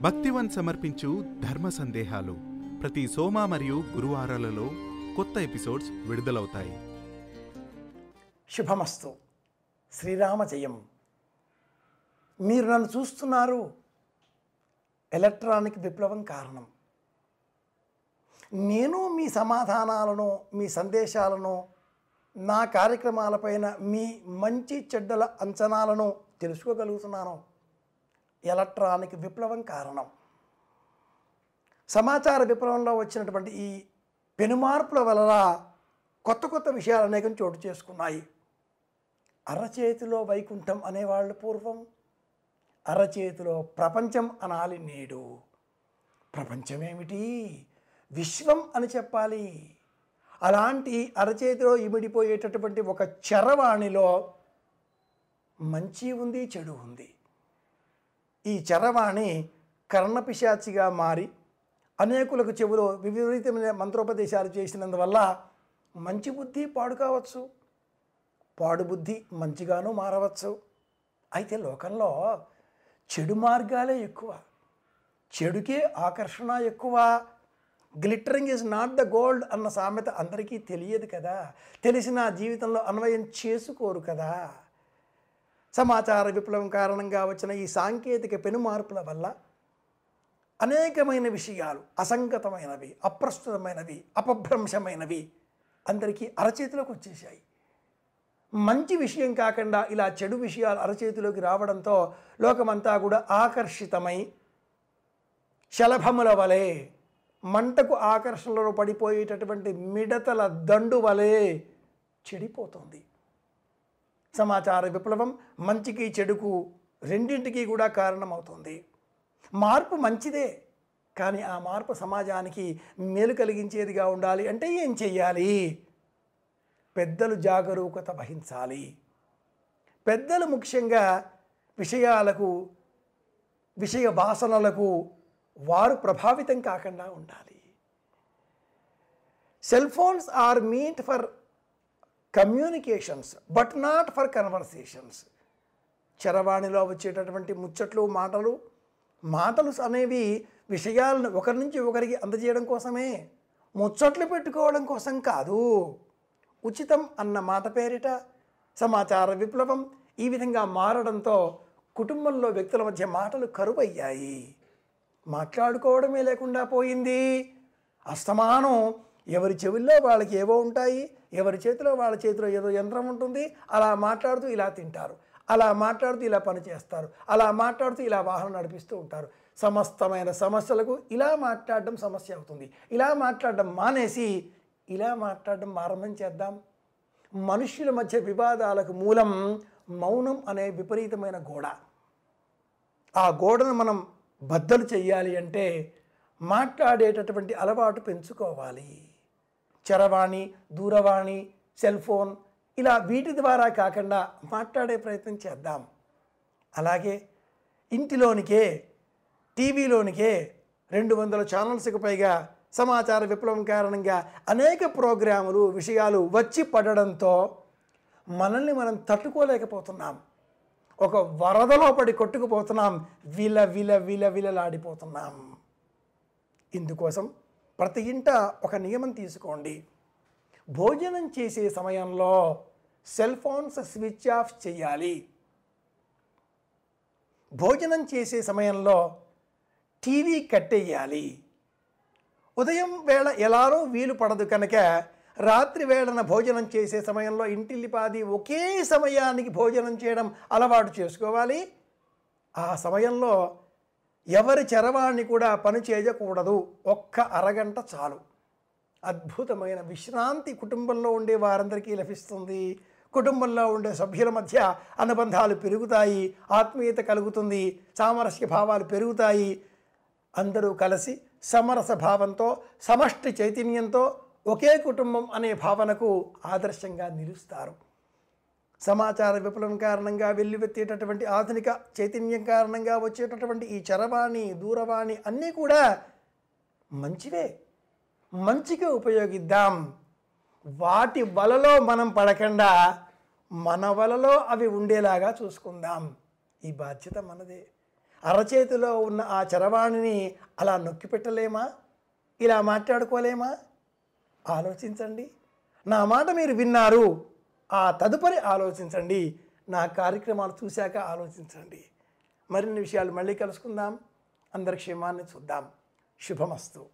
భక్తివన్ సమర్పించు ధర్మ సందేహాలు ప్రతి సోమ మరియు గురువారాలలో కొత్త ఎపిసోడ్స్ విడుదలవుతాయి. శుభమస్తు. శ్రీరామ జయం. మీరు నన్ను చూస్తున్నారు. ఎలక్ట్రానిక్ విప్లవం కారణం. నేను మీ సమాధానాలను మీ సందేశాలను నా కార్యక్రమాలపైన మీ మంచి చెడ్డల అంచనాలను తెలుసుకోగలుగుతున్నాను. ఎలక్ట్రానిక్ విప్లవం కారణం. సమాచార విప్లవంలో వచ్చినటువంటి ఈ పెనుమార్పుల వలన కొత్త కొత్త విషయాలు అనేకం చోటు చేసుకున్నాయి. అరచేతిలో వైకుంఠం అనేవాళ్ళు పూర్వం. అరచేతిలో ప్రపంచం అనాలి నేడు. ప్రపంచమేమిటి? విశ్వం అని చెప్పాలి. అలాంటి అరచేతిలో ఇమిడిపోయేటటువంటి ఒక చరవాణిలో మంచి ఉంది చెడు ఉంది. ఈ చరవాణి కర్ణపిశాచిగా మారి అనేకులకు చెవులో విపరీతమైన మంత్రోపదేశాలు చేసినందువల్ల మంచి బుద్ధి పాడు కావచ్చు. పాడు బుద్ధి మంచిగాను మారవచ్చు. అయితే లోకంలో చెడు మార్గాలే ఎక్కువ. చెడుకే ఆకర్షణ ఎక్కువ. Glittering is not the gold అన్న సామెత అందరికీ తెలియదు కదా. తెలిసిన జీవితంలో అన్వయం చేసుకోరు కదా. సమాచార విప్లవం కారణంగా వచ్చిన ఈ సాంకేతిక పెనుమార్పుల వల్ల అనేకమైన విషయాలు అసంగతమైనవి అప్రస్తుతమైనవి అపభ్రంశమైనవి అందరికీ అరచేతిలోకి వచ్చేసాయి మంచి విషయం కాకుండా ఇలా చెడు విషయాలు అరచేతిలోకి రావడంతో లోకమంతా కూడా ఆకర్షితమై శలభముల వలె మంటకు ఆకర్షణలో పడిపోయేటటువంటి మిడతల దండు వలె చెడిపోతుంది. సమాచార విప్లవం మంచికి చెడుకు రెండింటికి కూడా కారణమవుతుంది. మార్పు మంచిదే కానీ ఆ మార్పు సమాజానికి మేలు కలిగించేదిగా ఉండాలి అంటే ఏం చెయ్యాలి? పెద్దలు జాగరూకత వహించాలి. పెద్దలు ముఖ్యంగా విషయాలకు విషయ వాసనలకు వారు ప్రభావితం కాకుండా ఉండాలి. Cell phones are meant for communications but not for conversations చరవాణిలో వచ్చేటటువంటి ముచ్చట్లు మాటలు మాటలు అనేవి విషయాలను ఒకరి నుంచి ఒకరికి అందజేయడం కోసమే ముచ్చట్లు పెట్టుకోవడం కోసం కాదు. ఉచితం అన్న మాట పేరిట సమాచార విప్లవం ఈ విధంగా మారడంతో కుటుంబంలో వ్యక్తుల మధ్య మాటలు కరువయ్యాయి. మాట్లాడుకోవడమే లేకుండా పోయింది. అస్తమానం ఎవరి చెవుల్లో వాళ్ళకి ఏవో ఉంటాయి ఎవరి చేతిలో వాళ్ళ చేతిలో ఏదో యంత్రం ఉంటుంది అలా మాట్లాడుతూ ఇలా తింటారు అలా మాట్లాడుతూ ఇలా పని చేస్తారు అలా మాట్లాడుతూ ఇలా వాహనం నడిపిస్తూ ఉంటారు. సమస్తమైన సమస్యలకు ఇలా మాట్లాడడం సమస్య అవుతుంది. ఇలా మాట్లాడడం మానేసి ఇలా మాట్లాడడం ఆరంభం చేద్దాం. మనుష్యుల మధ్య వివాదాలకు మూలం మౌనం అనే విపరీతమైన గోడ. ఆ గోడను మనం బద్దలు చెయ్యాలి అంటే మాట్లాడేటటువంటి అలవాటు పెంచుకోవాలి. చరవాణి దూరవాణి సెల్ ఫోన్ ఇలా వీటి ద్వారా కాకుండా మాట్లాడే ప్రయత్నం చేద్దాం. అలాగే ఇంటిలోనికే టీవీలోనికే రెండు వందల ఛానల్స్కి పైగా సమాచార విప్లవం కారణంగా అనేక ప్రోగ్రాములు విషయాలు వచ్చి పడడంతో మనల్ని మనం తట్టుకోలేకపోతున్నాం. ఒక వరదలో పడి కొట్టుకుపోతున్నాం. విల విల విల విలలాడిపోతున్నాం. ఇందుకోసం ప్రతి ఇంట ఒక నియమం తీసుకోండి. భోజనం చేసే సమయంలో సెల్ ఫోన్స్ స్విచ్ ఆఫ్ చేయాలి. భోజనం చేసే సమయంలో టీవీ కట్టేయాలి. ఉదయం వేళ ఎలారో వీలు పడదు కనుక రాత్రి వేళన భోజనం చేసే సమయంలో ఇంటిల్లిపాది ఒకే సమయానికి భోజనం చేయడం అలవాటు చేసుకోవాలి. ఆ సమయంలో ఎవరి చరవాణ్ణి కూడా పని చేయకూడదు. ఒక్క అరగంట చాలు. అద్భుతమైన విశ్రాంతి కుటుంబంలో ఉండే వారందరికీ లభిస్తుంది. కుటుంబంలో ఉండే సభ్యుల మధ్య అనుబంధాలు పెరుగుతాయి. ఆత్మీయత కలుగుతుంది. సామరస్య భావాలు పెరుగుతాయి. అందరూ కలిసి సమరస భావంతో సమష్టి చైతన్యంతో ఒకే కుటుంబం అనే భావనకు ఆదర్శంగా నిలుస్తారు. సమాచార విప్లవం కారణంగా వెల్లువెత్తేటటువంటి ఆధునిక చైతన్యం కారణంగా వచ్చేటటువంటి ఈ చరవాణి దూరవాణి అన్నీ కూడా మంచివే. మంచిగా ఉపయోగిద్దాం. వాటి వలలో మనం పడకుండా మన వలలో అవి ఉండేలాగా చూసుకుందాం. ఈ బాధ్యత మనదే. అరచేతిలో ఉన్న ఆ చరవాణిని అలా నొక్కి పెట్టలేమా? ఇలా మాట్లాడుకోలేమా? ఆలోచించండి. నా మాట మీరు విన్నారు. ఆ తదుపరి ఆలోచించండి. నా కార్యక్రమాలు చూశాక ఆలోచించండి. మరిన్ని విషయాలు మళ్ళీ కలుసుకుందాం. అందరి క్షేమాన్ని చూద్దాం. శుభమస్తు.